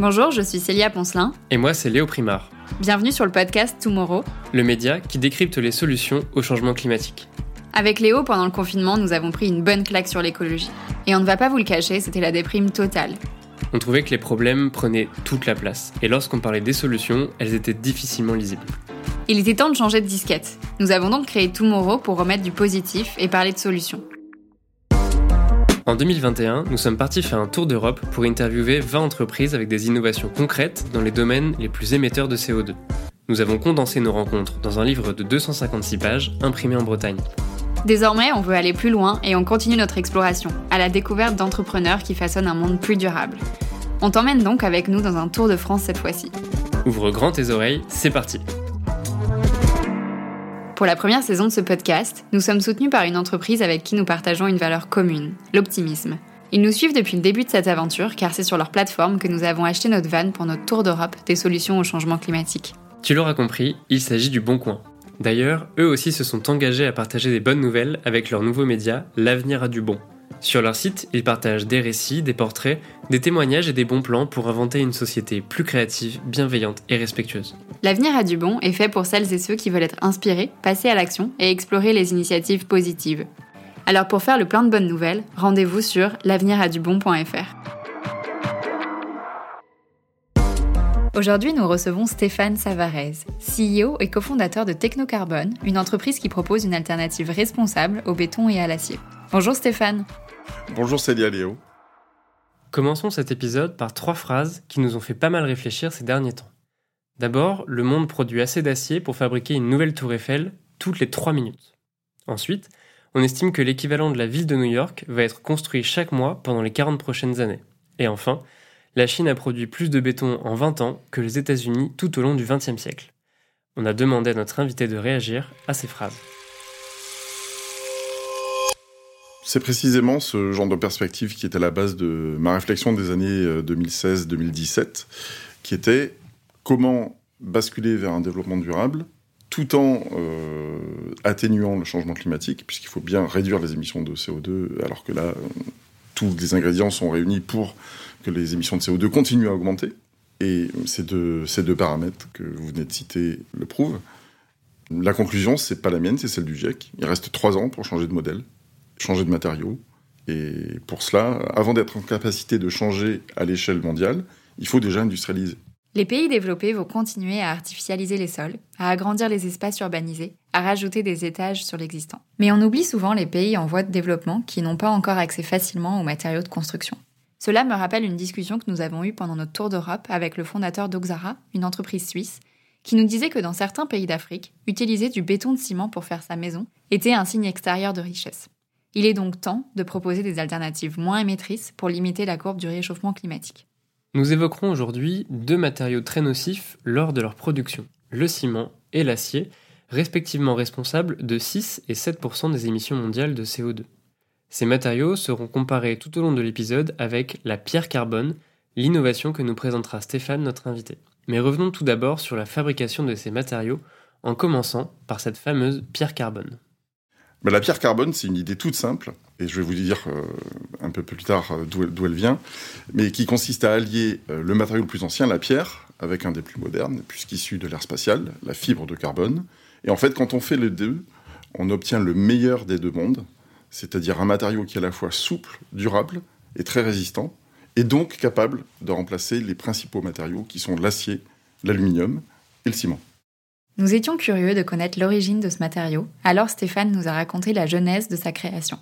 Bonjour, je suis Célia Poncelin. Et moi, c'est Léo Primard. Bienvenue sur le podcast Tomorrow, le média qui décrypte les solutions au changement climatique. Avec Léo, pendant le confinement, nous avons pris une bonne claque sur l'écologie. Et on ne va pas vous le cacher, c'était la déprime totale. On trouvait que les problèmes prenaient toute la place, et lorsqu'on parlait des solutions, elles étaient difficilement lisibles. Il était temps de changer de disquette. Nous avons donc créé Tomorrow pour remettre du positif et parler de solutions. En 2021, nous sommes partis faire un tour d'Europe pour interviewer 20 entreprises avec des innovations concrètes dans les domaines les plus émetteurs de CO2. Nous avons condensé nos rencontres dans un livre de 256 pages imprimé en Bretagne. Désormais, on veut aller plus loin et on continue notre exploration, à la découverte d'entrepreneurs qui façonnent un monde plus durable. On t'emmène donc avec nous dans un tour de France cette fois-ci. Ouvre grand tes oreilles, c'est parti Pour la première saison de ce podcast, nous sommes soutenus par une entreprise avec qui nous partageons une valeur commune, l'optimisme. Ils nous suivent depuis le début de cette aventure car c'est sur leur plateforme que nous avons acheté notre van pour notre tour d'Europe des solutions au changement climatique. Tu l'auras compris, il s'agit du Bon Coin, D'ailleurs, eux aussi se sont engagés à partager des bonnes nouvelles avec leur nouveau média, L'avenir a du bon. Sur leur site, ils partagent des récits, des portraits, des témoignages et des bons plans pour inventer une société plus créative, bienveillante et respectueuse. L'avenir a du bon est fait pour celles et ceux qui veulent être inspirés, passer à l'action et explorer les initiatives positives. Alors pour faire le plein de bonnes nouvelles, rendez-vous sur l'avenir-a-du-bon.fr. Aujourd'hui, nous recevons Stéphane Savarez, CEO et cofondateur de Technocarbone, une entreprise qui propose une alternative responsable au béton et à l'acier. Bonjour Stéphane. Bonjour Célia Léo. Commençons cet épisode par trois phrases qui nous ont fait pas mal réfléchir ces derniers temps. D'abord, le monde produit assez d'acier pour fabriquer une nouvelle tour Eiffel toutes les trois minutes. Ensuite, on estime que l'équivalent de la ville de New York va être construit chaque mois pendant les 40 prochaines années. Et enfin, la Chine a produit plus de béton en 20 ans que les États-Unis tout au long du XXe siècle. On a demandé à notre invité de réagir à ces phrases. C'est précisément ce genre de perspective qui est à la base de ma réflexion des années 2016-2017, euh, qui était comment basculer vers un développement durable tout en euh, atténuant le changement climatique, puisqu'il faut bien réduire les émissions de CO2, alors que là, tous les ingrédients sont réunis pour que les émissions de CO2 continuent à augmenter. Et ces deux, ces deux paramètres que vous venez de citer le prouvent. La conclusion, c'est pas la mienne, c'est celle du GIEC. Il reste trois ans pour changer de modèle, changer de matériaux. Et pour cela, avant d'être en capacité de changer à l'échelle mondiale, il faut déjà industrialiser. Les pays développés vont continuer à artificialiser les sols, à agrandir les espaces urbanisés, à rajouter des étages sur l'existant. Mais on oublie souvent les pays en voie de développement qui n'ont pas encore accès facilement aux matériaux de construction. Cela me rappelle une discussion que nous avons eue pendant notre tour d'Europe avec le fondateur d'Oxara, une entreprise suisse, qui nous disait que dans certains pays d'Afrique, utiliser du béton de ciment pour faire sa maison était un signe extérieur de richesse. Il est donc temps de proposer des alternatives moins émettrices pour limiter la courbe du réchauffement climatique. Nous évoquerons aujourd'hui deux matériaux très nocifs lors de leur production, le ciment et l'acier, respectivement responsables de 6 et 7% des émissions mondiales de CO2. Ces matériaux seront comparés tout au long de l'épisode avec la pierre carbone, l'innovation que nous présentera Stéphane, notre invité. Mais revenons tout d'abord sur la fabrication de ces matériaux, en commençant par cette fameuse pierre carbone. Ben, la pierre carbone, c'est une idée toute simple, et je vais vous dire euh, un peu plus tard euh, d'où elle, vient, mais qui consiste à allier euh, le matériau le plus ancien, la pierre, avec un des plus modernes, puisqu'issu de l'ère spatiale, la fibre de carbone. Et en fait, quand on fait les deux, on obtient le meilleur des deux mondes, c'est-à-dire un matériau qui est à la fois souple, durable et très résistant, et donc capable de remplacer les principaux matériaux qui sont l'acier, l'aluminium et le ciment. Nous étions curieux de connaître l'origine de ce matériau, alors Stéphane nous a raconté la genèse de sa création.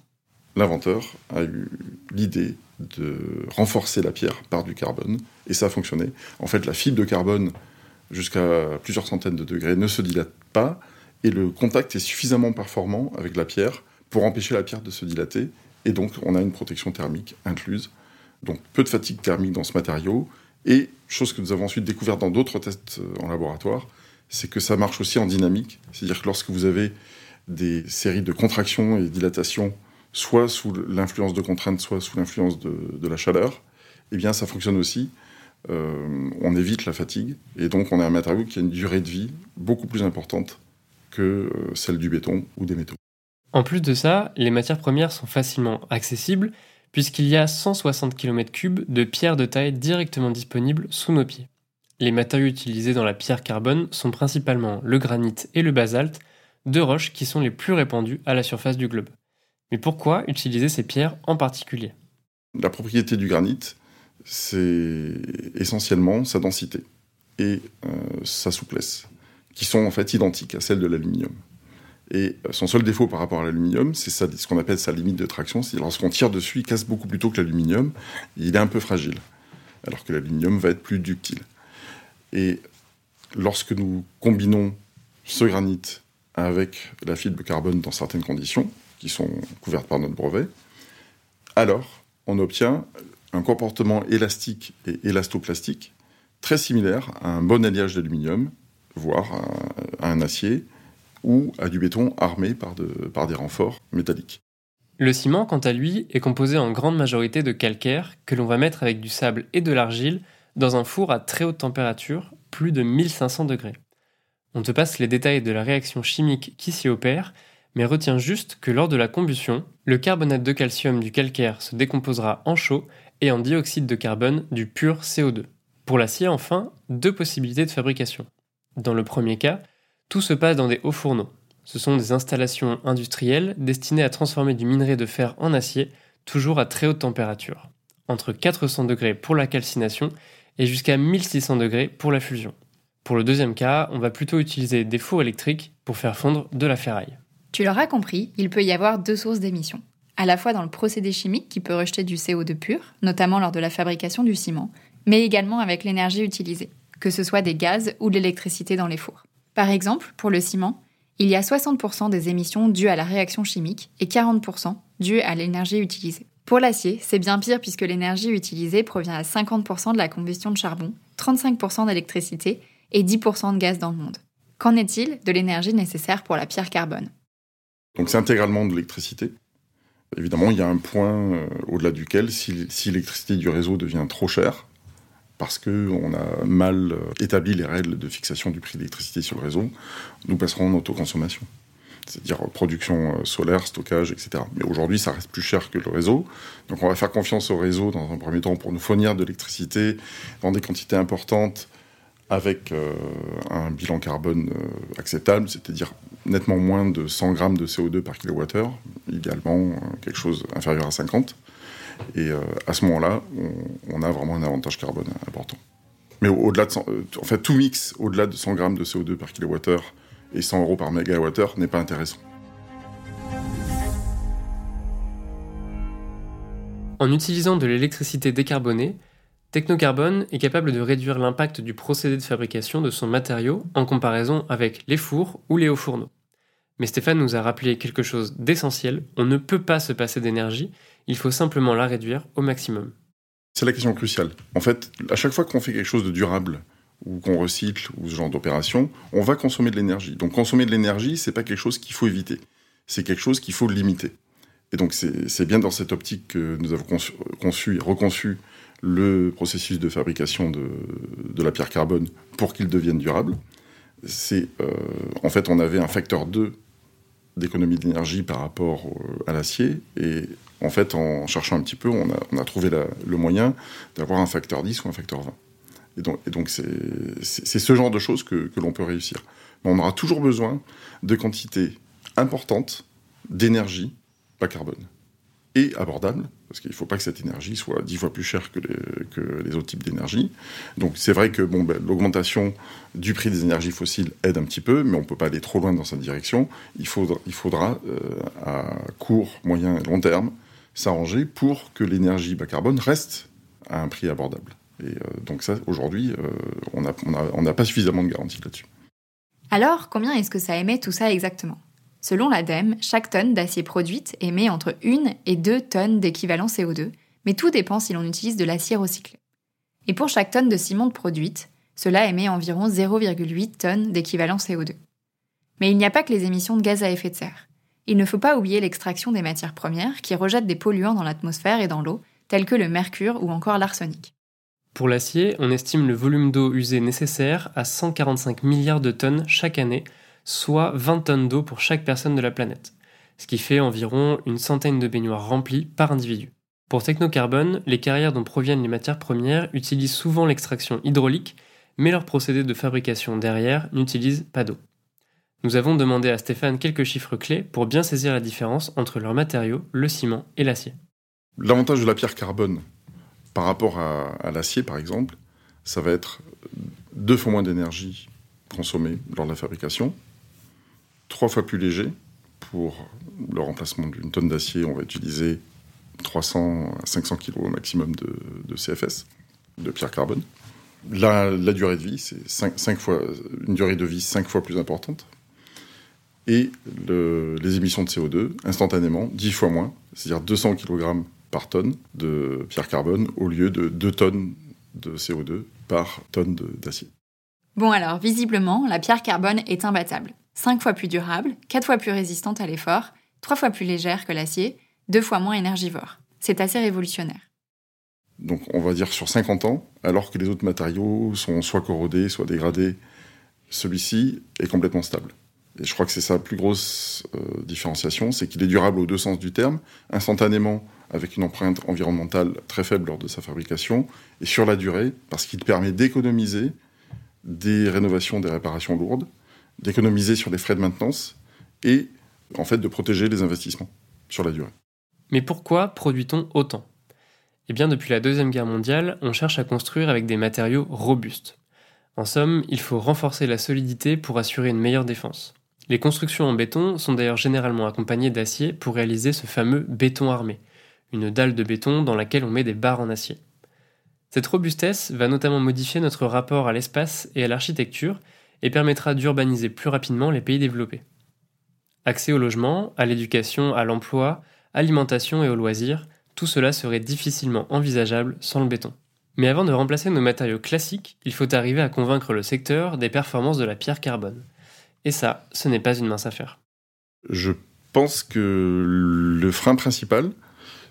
L'inventeur a eu l'idée de renforcer la pierre par du carbone, et ça a fonctionné. En fait, la fibre de carbone, jusqu'à plusieurs centaines de degrés, ne se dilate pas, et le contact est suffisamment performant avec la pierre pour empêcher la pierre de se dilater. Et donc, on a une protection thermique incluse. Donc, peu de fatigue thermique dans ce matériau. Et, chose que nous avons ensuite découvert dans d'autres tests euh, en laboratoire, c'est que ça marche aussi en dynamique. C'est-à-dire que lorsque vous avez des séries de contractions et dilatations, soit sous l'influence de contraintes, soit sous l'influence de, la chaleur, eh bien, ça fonctionne aussi. Euh, on évite la fatigue. Et donc, on a un matériau qui a une durée de vie beaucoup plus importante que euh, celle du béton ou des métaux. En plus de ça, les matières premières sont facilement accessibles puisqu'il y a 160 km3 de pierres de taille directement disponibles sous nos pieds. Les matériaux utilisés dans la pierre carbone sont principalement le granit et le basalte, deux roches qui sont les plus répandues à la surface du globe. Mais pourquoi utiliser ces pierres en particulier? La propriété du granit, c'est essentiellement sa densité et euh, sa souplesse, qui sont en fait identiques à celles de l'aluminium. Et euh, son seul défaut par rapport à l'aluminium, c'est ce qu'on appelle sa limite de traction. C'est lorsqu'on tire dessus, il casse beaucoup plus tôt que l'aluminium. Il est un peu fragile, alors que l'aluminium va être plus ductile. Et lorsque nous combinons ce granit avec la fibre carbone dans certaines conditions, qui sont couvertes par notre brevet, alors on obtient un comportement élastique et élastoplastique très similaire à un bon alliage d'aluminium, voire à un acier, ou à du béton armé par, par des renforts métalliques. Le ciment, quant à lui, est composé en grande majorité de calcaire que l'on va mettre avec du sable et de l'argile dans un four à très haute température, plus de 1500 degrés. On te passe les détails de la réaction chimique qui s'y opère, mais retiens juste que lors de la combustion, le carbonate de calcium du calcaire se décomposera en chaud et en dioxyde de carbone du pur CO2. Pour l'acier, enfin, deux possibilités de fabrication. Dans le premier cas, tout se passe dans des hauts fourneaux. Ce sont des installations industrielles destinées à transformer du minerai de fer en acier, toujours à très haute température, entre 400 degrés pour la calcination et jusqu'à 1600 degrés pour la fusion. Pour le deuxième cas, on va plutôt utiliser des fours électriques pour faire fondre de la ferraille. Tu l'auras compris, il peut y avoir deux sources d'émissions. À la fois dans le procédé chimique qui peut rejeter du CO2 pur, notamment lors de la fabrication du ciment, mais également avec l'énergie utilisée, que ce soit des gaz ou de l'électricité dans les fours. Par exemple, pour le ciment, il y a 60% des émissions dues à la réaction chimique et 40% dues à l'énergie utilisée. Pour l'acier, c'est bien pire puisque l'énergie utilisée provient à 50% de la combustion de charbon, 35% d'électricité et 10% de gaz dans le monde. Qu'en est-il de l'énergie nécessaire pour la pierre carbone? Donc c'est intégralement de l'électricité. Évidemment, il y a un point euh, au-delà duquel, si, l'électricité du réseau devient trop chère, parce qu'on a mal euh, établi les règles de fixation du prix de l'électricité sur le réseau, nous passerons en autoconsommation. C'est-à-dire production euh, solaire, stockage, etc. Mais aujourd'hui, ça reste plus cher que le réseau. Donc on va faire confiance au réseau dans un premier temps pour nous fournir de l'électricité dans des quantités importantes avec euh, un bilan carbone acceptable, c'est-à-dire nettement moins de 100 grammes de CO2 par kilowattheure, idéalement quelque chose inférieur à 50. Et euh, à ce moment-là, on, a vraiment un avantage carbone important. Mais au-delà de euh, en fait, tout mix au-delà de 100 grammes de CO2 par kilowattheure et 100 euros par mégawattheure n'est pas intéressant. En utilisant de l'électricité décarbonée, Technocarbone est capable de réduire l'impact du procédé de fabrication de son matériau en comparaison avec les fours ou les hauts fourneaux. Mais Stéphane nous a rappelé quelque chose d'essentiel, on ne peut pas se passer d'énergie il faut simplement la réduire au maximum. C'est la question cruciale. En fait, à chaque fois qu'on fait quelque chose de durable, ou qu'on recycle, ou ce genre d'opération, on va consommer de l'énergie. Donc consommer de l'énergie, c'est pas quelque chose qu'il faut éviter. C'est quelque chose qu'il faut limiter. Et donc c'est bien dans cette optique que nous avons conçu, et reconçu le processus de fabrication de, la pierre carbone pour qu'il devienne durable. Euh, en fait on avait un facteur 2 d'économie d'énergie par rapport à l'acier et en fait, en cherchant un petit peu, on a, trouvé le moyen d'avoir un facteur 10 ou un facteur 20. Et donc, c'est ce genre de choses que, l'on peut réussir. Mais on aura toujours besoin de quantités importantes d'énergie bas carbone et abordable, parce qu'il ne faut pas que cette énergie soit dix fois plus chère que les, autres types d'énergie. Donc c'est vrai que ben, l'augmentation du prix des énergies fossiles aide un petit peu, mais on ne peut pas aller trop loin dans cette direction. Il faudra, il faudra euh, à court, moyen et long terme, s'arranger pour que l'énergie bas carbone reste à un prix abordable. Et euh, donc ça, aujourd'hui, euh, on n'a pas suffisamment de garanties là-dessus. Alors, combien est-ce que ça émet tout ça exactement? Selon l'ADEME, chaque tonne d'acier produite émet entre 1 et 2 tonnes d'équivalent CO2, mais tout dépend si l'on utilise de l'acier recyclé. Et pour chaque tonne de ciment produite, cela émet environ 0,8 tonnes d'équivalent CO2. Mais il n'y a pas que les émissions de gaz à effet de serre. Il ne faut pas oublier l'extraction des matières premières qui rejettent des polluants dans l'atmosphère et dans l'eau, tels que le mercure ou encore l'arsenic. Pour l'acier, on estime le volume d'eau usé nécessaire à 145 milliards de tonnes chaque année, soit 20 tonnes d'eau pour chaque personne de la planète, ce qui fait environ une centaine de baignoires remplies par individu. Pour Technocarbone, les carrières dont proviennent les matières premières utilisent souvent l'extraction hydraulique, mais leur procédé de fabrication derrière n'utilise pas d'eau. Nous avons demandé à Stéphane quelques chiffres clés pour bien saisir la différence entre leurs matériaux, le ciment et l'acier. L'avantage de la pierre carbone par rapport à, l'acier, par exemple, ça va être deux fois moins d'énergie consommée lors de la fabrication, trois fois plus léger. Pour le remplacement d'une tonne d'acier, on va utiliser 300 à 500 kg au maximum de, CFS, de pierre carbone. La, durée de vie, c'est 5, fois, une durée de vie 5 fois plus importante. Et le, les émissions de CO2, instantanément, 10 fois moins, c'est-à-dire 200 kg par tonne de pierre carbone au lieu de 2 tonnes de CO2 par tonne d'acier. Bon alors, visiblement, la pierre carbone est imbattable. 5 fois plus durable, 4 fois plus résistante à l'effort, 3 fois plus légère que l'acier, 2 fois moins énergivore. C'est assez révolutionnaire. Donc on va dire sur 50 ans, alors que les autres matériaux sont soit corrodés, soit dégradés, celui-ci est complètement stable. Et je crois que c'est sa plus grosse euh, différenciation, c'est qu'il est durable aux deux sens du terme, instantanément avec une empreinte environnementale très faible lors de sa fabrication, et sur la durée, parce qu'il permet d'économiser des rénovations, des réparations lourdes, d'économiser sur les frais de maintenance, et en fait de protéger les investissements sur la durée. Mais pourquoi produit-on autant? Eh bien depuis la Deuxième Guerre mondiale, on cherche à construire avec des matériaux robustes. En somme, il faut renforcer la solidité pour assurer une meilleure défense. Les constructions en béton sont d'ailleurs généralement accompagnées d'acier pour réaliser ce fameux béton armé, une dalle de béton dans laquelle on met des barres en acier. Cette robustesse va notamment modifier notre rapport à l'espace et à l'architecture et permettra d'urbaniser plus rapidement les pays développés. Accès au logement, à l'éducation, à l'emploi, alimentation et aux loisirs, tout cela serait difficilement envisageable sans le béton. Mais avant de remplacer nos matériaux classiques, il faut arriver à convaincre le secteur des performances de la pierre carbone. Et ça, ce n'est pas une mince affaire. Je pense que le frein principal,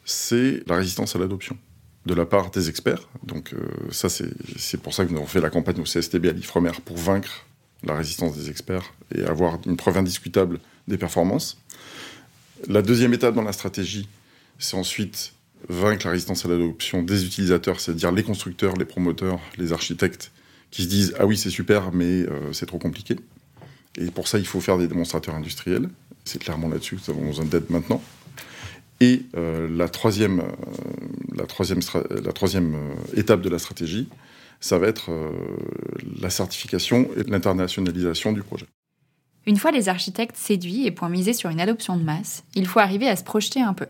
c'est la résistance à l'adoption de la part des experts. Donc euh, ça, c'est pour ça que nous avons fait la campagne au CSTB à l'IFREMER pour vaincre la résistance des experts et avoir une preuve indiscutable des performances. La deuxième étape dans la stratégie, c'est ensuite vaincre la résistance à l'adoption des utilisateurs, c'est-à-dire les constructeurs, les promoteurs, les architectes, qui se disent ah oui c'est super mais euh, c'est trop compliqué. Et pour ça il faut faire des démonstrateurs industriels. C'est clairement là-dessus que nous avons besoin d'aide maintenant. Et euh, la troisième, euh, la troisième, euh, étape de la stratégie, ça va être la certification et l'internationalisation du projet. Une fois les architectes séduits et point misé sur une adoption de masse, il faut arriver à se projeter un peu.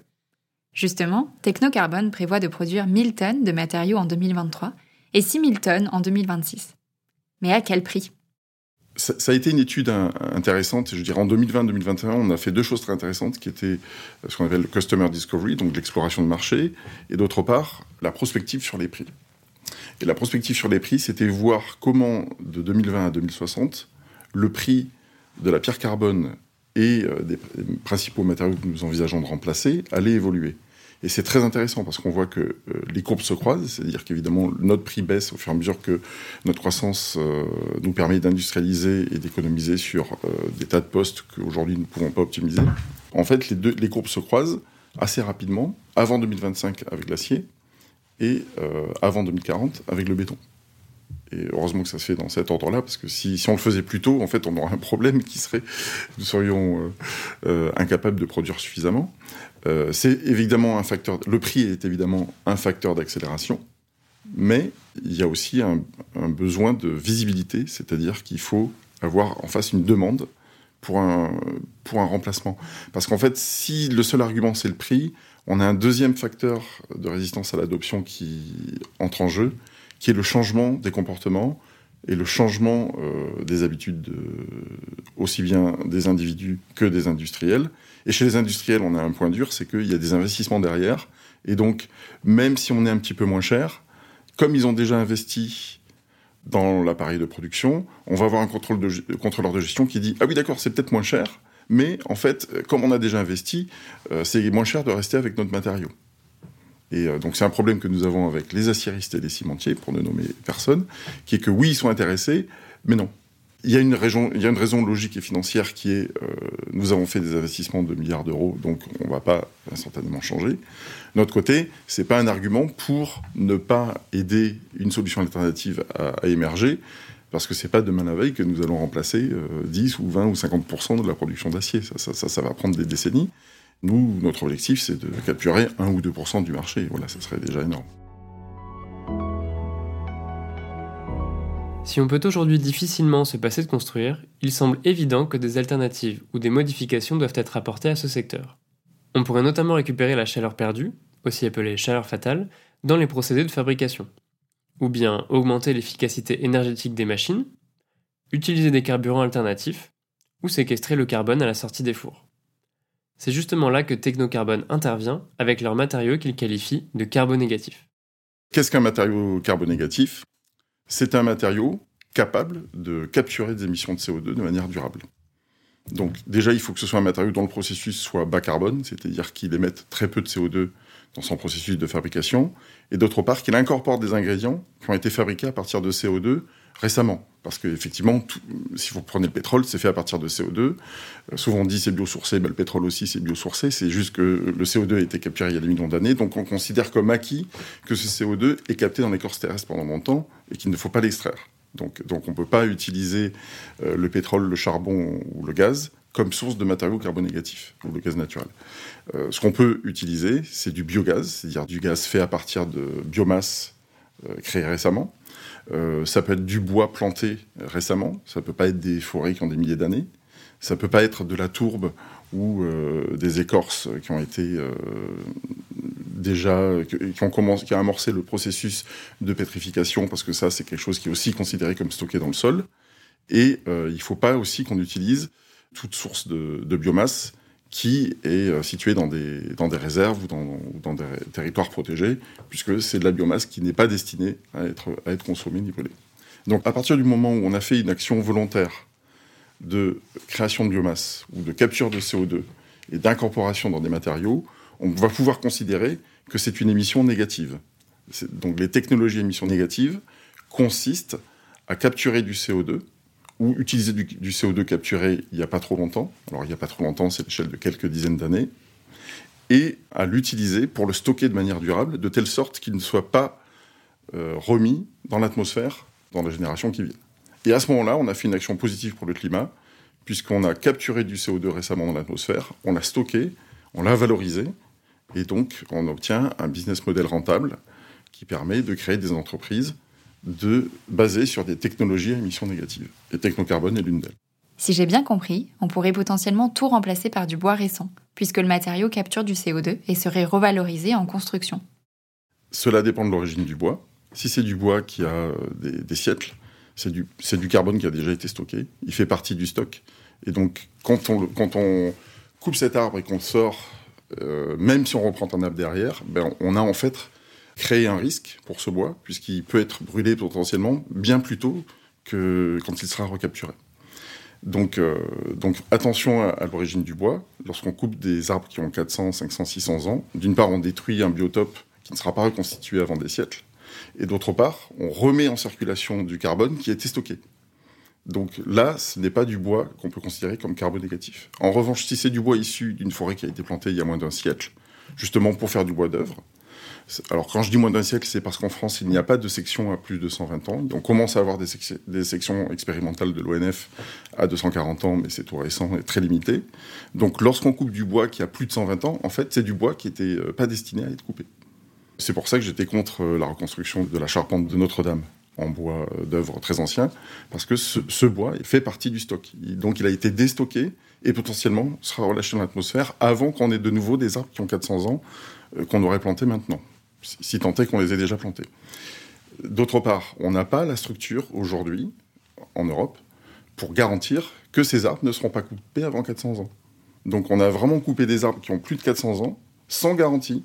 Justement, Technocarbone prévoit de produire 1000 tonnes de matériaux en 2023 et 6000 tonnes en 2026. Mais à quel prix? Ça, a été une étude intéressante. Je dirais en 2020-2021, on a fait deux choses très intéressantes qui étaient ce qu'on appelle le customer discovery, donc l'exploration de marché, et d'autre part la prospective sur les prix. Et la prospective sur les prix, c'était voir comment de 2020 à 2060 le prix de la pierre carbone et euh, des principaux matériaux que nous envisageons de remplacer allait évoluer. Et c'est très intéressant parce qu'on voit que euh, les courbes se croisent, c'est-à-dire qu'évidemment notre prix baisse au fur et à mesure que notre croissance euh, nous permet d'industrialiser et d'économiser sur euh, des tas de postes qu'aujourd'hui nous ne pouvons pas optimiser. En fait, les, deux, les courbes se croisent assez rapidement, avant 2025 avec l'acier et avant 2040 avec le béton. Et heureusement que ça se fait dans cet ordre-là, parce que si, on le faisait plus tôt, en fait, on aurait un problème qui serait, nous serions incapables de produire suffisamment. Euh, c'est évidemment un facteur. Le prix est évidemment un facteur d'accélération, mais il y a aussi un, besoin de visibilité, c'est-à-dire qu'il faut avoir en face une demande pour un, pour un remplacement. Parce qu'en fait, si le seul argument c'est le prix, on a un deuxième facteur de résistance à l'adoption qui entre en jeu, qui est le changement des comportements et le changement euh, des habitudes aussi bien des individus que des industriels. Et chez les industriels, on a un point dur, c'est qu'il y a des investissements derrière. Et donc, même si on est un petit peu moins cher, comme ils ont déjà investi dans l'appareil de production, on va avoir un contrôleur de gestion qui dit Ah oui, d'accord, c'est peut-être moins cher, mais en fait, comme on a déjà investi, euh, c'est moins cher de rester avec notre matériau. Et euh, donc c'est un problème que nous avons avec les aciéristes et les cimentiers, pour ne nommer personne, qui est que oui, ils sont intéressés, mais non. il y, a une raison, il y a une raison logique et financière qui est euh, nous avons fait des investissements de milliards d'euros, donc on ne va pas instantanément changer. Notre côté, c'est pas un argument pour ne pas aider une solution alternative à, émerger, parce que c'est pas demain la veille que nous allons remplacer euh, 10 ou 20 ou 50% de la production d'acier. Ça, va prendre des décennies. Nous, notre objectif, c'est de capturer 1 ou 2% du marché. Voilà, ça serait déjà énorme. Si on peut aujourd'hui difficilement se passer de construire, il semble évident que des alternatives ou des modifications doivent être apportées à ce secteur. On pourrait notamment récupérer la chaleur perdue, aussi appelée chaleur fatale, dans les procédés de fabrication. Ou bien augmenter l'efficacité énergétique des machines, utiliser des carburants alternatifs, ou séquestrer le carbone à la sortie des fours. C'est justement là que Technocarbone intervient avec leur matériau qu'il qualifie de carbonégatif. Qu'est-ce qu'un matériau carbonégatif? C'est un matériau capable de capturer des émissions de CO2 de manière durable. Donc déjà, il faut que ce soit un matériau dont le processus soit bas carbone, c'est-à-dire qu'il émette très peu de CO2 dans son processus de fabrication, et d'autre part qu'il incorpore des ingrédients qui ont été fabriqués à partir de CO2 récemment. Parce qu'effectivement, si vous prenez le pétrole, c'est fait à partir de CO2. Euh, souvent on dit c'est biosourcé, mais le pétrole aussi c'est biosourcé. C'est juste que le CO2 a été capturé il y a des millions d'années. Donc on considère comme acquis que ce CO2 est capté dans l'écorce terrestre pendant longtemps et qu'il ne faut pas l'extraire. Donc, donc on ne peut pas utiliser euh, le pétrole, le charbon ou le gaz comme source de matériaux carbonégatifs ou le gaz naturel. Euh, ce qu'on peut utiliser, c'est du biogaz, c'est-à-dire du gaz fait à partir de biomasse euh, créée récemment. Euh, ça peut être du bois planté récemment, ça peut pas être des forêts qui ont des milliers d'années, ça peut pas être de la tourbe ou des écorces qui ont été déjà qui ont commencé, qui a amorcé le processus de pétrification parce que ça c'est quelque chose qui est aussi considéré comme stocké dans le sol. Et euh, il faut pas aussi qu'on utilise toute source de, biomasse qui est euh, situé dans des, réserves ou dans, dans des territoires protégés, puisque c'est de la biomasse qui n'est pas destinée à être, à être consommée ni brûlée. Donc à partir du moment où on a fait une action volontaire de création de biomasse ou de capture de CO2 et d'incorporation dans des matériaux, on va pouvoir considérer que c'est une émission négative. Donc les technologies émissions négatives consistent à capturer du CO2 ou utiliser du, du, CO2 capturé il n'y a pas trop longtemps, alors il n'y a pas trop longtemps, c'est l'échelle de quelques dizaines d'années, et à l'utiliser pour le stocker de manière durable, de telle sorte qu'il ne soit pas euh, remis dans l'atmosphère dans la génération qui vient. Et à ce moment-là, on a fait une action positive pour le climat, puisqu'on a capturé du CO2 récemment dans l'atmosphère, on l'a stocké, on l'a valorisé, et donc on obtient un business model rentable qui permet de créer des entreprises de basées sur des technologies à émissions négatives. Et Technocarbone est l'une d'elles. Si j'ai bien compris, on pourrait potentiellement tout remplacer par du bois récent, puisque le matériau capture du CO2 et serait revalorisé en construction. Cela dépend de l'origine du bois. Si c'est du bois qui a des, des siècles, c'est du, du, carbone qui a déjà été stocké. Il fait partie du stock. Et donc, quand on, quand on coupe cet arbre et qu'on sort, euh, même si on reprend un arbre derrière, ben on a en fait créé un risque pour ce bois, puisqu'il peut être brûlé potentiellement bien plus tôt que quand il sera recapturé. Donc, euh, donc attention à, à l'origine du bois. Lorsqu'on coupe des arbres qui ont 400, 500, 600 ans, d'une part, on détruit un biotope qui ne sera pas reconstitué avant des siècles, et d'autre part, on remet en circulation du carbone qui a été stocké. Donc là, ce n'est pas du bois qu'on peut considérer comme carbone négatif. En revanche, si c'est du bois issu d'une forêt qui a été plantée il y a moins d'un siècle, justement pour faire du bois d'œuvre, alors quand je dis moins d'un siècle, c'est parce qu'en France, il n'y a pas de section à plus de 120 ans. On commence à avoir des, sec des sections expérimentales de l'ONF à 240 ans, mais c'est tout récent et très limité. Donc lorsqu'on coupe du bois qui a plus de 120 ans, en fait, c'est du bois qui n'était pas destiné à être coupé. C'est pour ça que j'étais contre la reconstruction de la charpente de Notre-Dame en bois d'œuvre très ancien, parce que ce, bois fait partie du stock. Donc il a été déstocké et potentiellement sera relâché dans l'atmosphère avant qu'on ait de nouveau des arbres qui ont 400 ans euh, qu'on aurait plantés maintenant, si tant est qu'on les ait déjà plantés. D'autre part, on n'a pas la structure aujourd'hui, en Europe, pour garantir que ces arbres ne seront pas coupés avant 400 ans. Donc on a vraiment coupé des arbres qui ont plus de 400 ans, sans garantie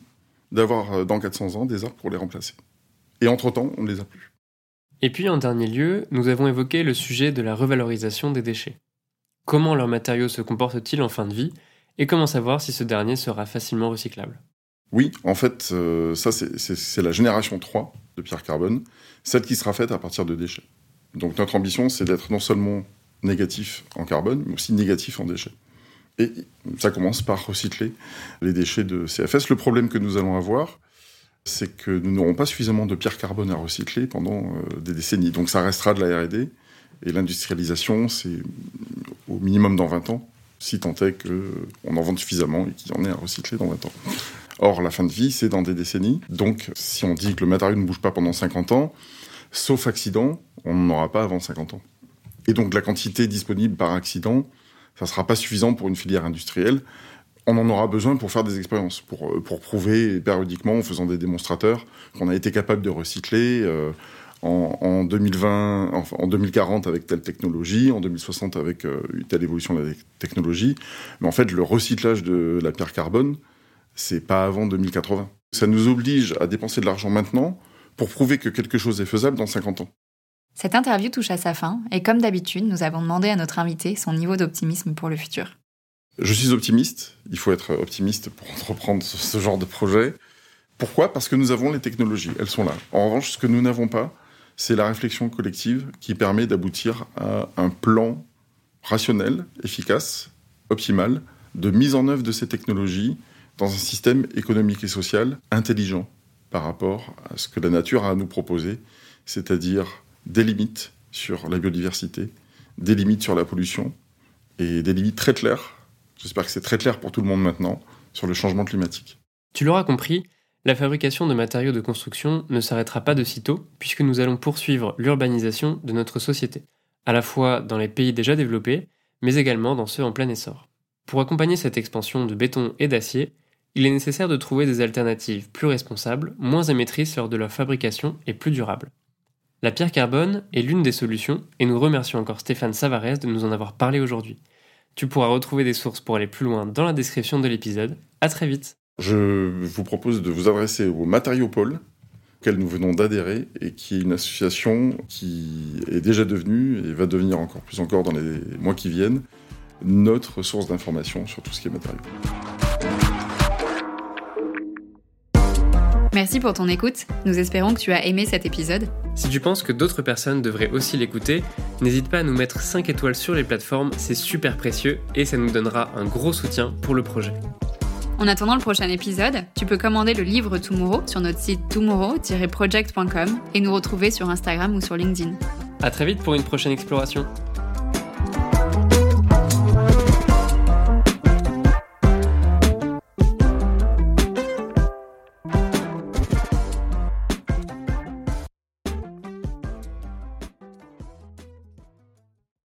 d'avoir dans 400 ans des arbres pour les remplacer. Et entre-temps, on ne les a plus. Et puis en dernier lieu, nous avons évoqué le sujet de la revalorisation des déchets. Comment leurs matériaux se comportent-ils en fin de vie? Et comment savoir si ce dernier sera facilement recyclable? Oui, en fait, euh, ça c'est la génération 3 de pierre carbone, celle qui sera faite à partir de déchets. Donc notre ambition, c'est d'être non seulement négatif en carbone, mais aussi négatif en déchets. Et ça commence par recycler les déchets de CFS. Le problème que nous allons avoir, c'est que nous n'aurons pas suffisamment de pierre carbone à recycler pendant euh, des décennies. Donc ça restera de la R&D. Et l'industrialisation, c'est au minimum dans 20 ans, si tant est qu'on en vende suffisamment et qu'il y en ait à recycler dans 20 ans. Or, la fin de vie, c'est dans des décennies. Donc, si on dit que le matériau ne bouge pas pendant 50 ans, sauf accident, on n'en aura pas avant 50 ans. Et donc, la quantité disponible par accident, ça ne sera pas suffisant pour une filière industrielle. On en aura besoin pour faire des expériences, pour, euh, pour prouver périodiquement, en faisant des démonstrateurs, qu'on a été capable de recycler euh, en, 2020, enfin, en 2040 avec telle technologie, en 2060 avec euh, telle évolution de la technologie. Mais en fait, le recyclage de la pierre carbone, c'est pas avant 2080. Ça nous oblige à dépenser de l'argent maintenant pour prouver que quelque chose est faisable dans 50 ans. Cette interview touche à sa fin et comme d'habitude, nous avons demandé à notre invité son niveau d'optimisme pour le futur. Je suis optimiste, il faut être optimiste pour entreprendre ce genre de projet. Pourquoi? Parce que nous avons les technologies, elles sont là. En revanche, ce que nous n'avons pas, c'est la réflexion collective qui permet d'aboutir à un plan rationnel, efficace, optimal, de mise en œuvre de ces technologies dans un système économique et social intelligent par rapport à ce que la nature a à nous proposer, c'est-à-dire des limites sur la biodiversité, des limites sur la pollution et des limites très claires, j'espère que c'est très clair pour tout le monde maintenant, sur le changement climatique. Tu l'auras compris, la fabrication de matériaux de construction ne s'arrêtera pas de sitôt, puisque nous allons poursuivre l'urbanisation de notre société, à la fois dans les pays déjà développés, mais également dans ceux en plein essor. Pour accompagner cette expansion de béton et d'acier, il est nécessaire de trouver des alternatives plus responsables, moins émettrices lors de leur fabrication et plus durables. La pierre carbone est l'une des solutions et nous remercions encore Stéphane Savarez de nous en avoir parlé aujourd'hui. Tu pourras retrouver des sources pour aller plus loin dans la description de l'épisode. À très vite. Je vous propose de vous adresser au Matériopole, auquel nous venons d'adhérer et qui est une association qui est déjà devenue et va devenir encore plus encore dans les mois qui viennent notre source d'information sur tout ce qui est matériaux. Merci pour ton écoute. Nous espérons que tu as aimé cet épisode. Si tu penses que d'autres personnes devraient aussi l'écouter, n'hésite pas à nous mettre 5 étoiles sur les plateformes, c'est super précieux et ça nous donnera un gros soutien pour le projet. En attendant le prochain épisode, tu peux commander le livre Tomorrow sur notre site tomorrow-project.com et nous retrouver sur Instagram ou sur LinkedIn. À très vite pour une prochaine exploration.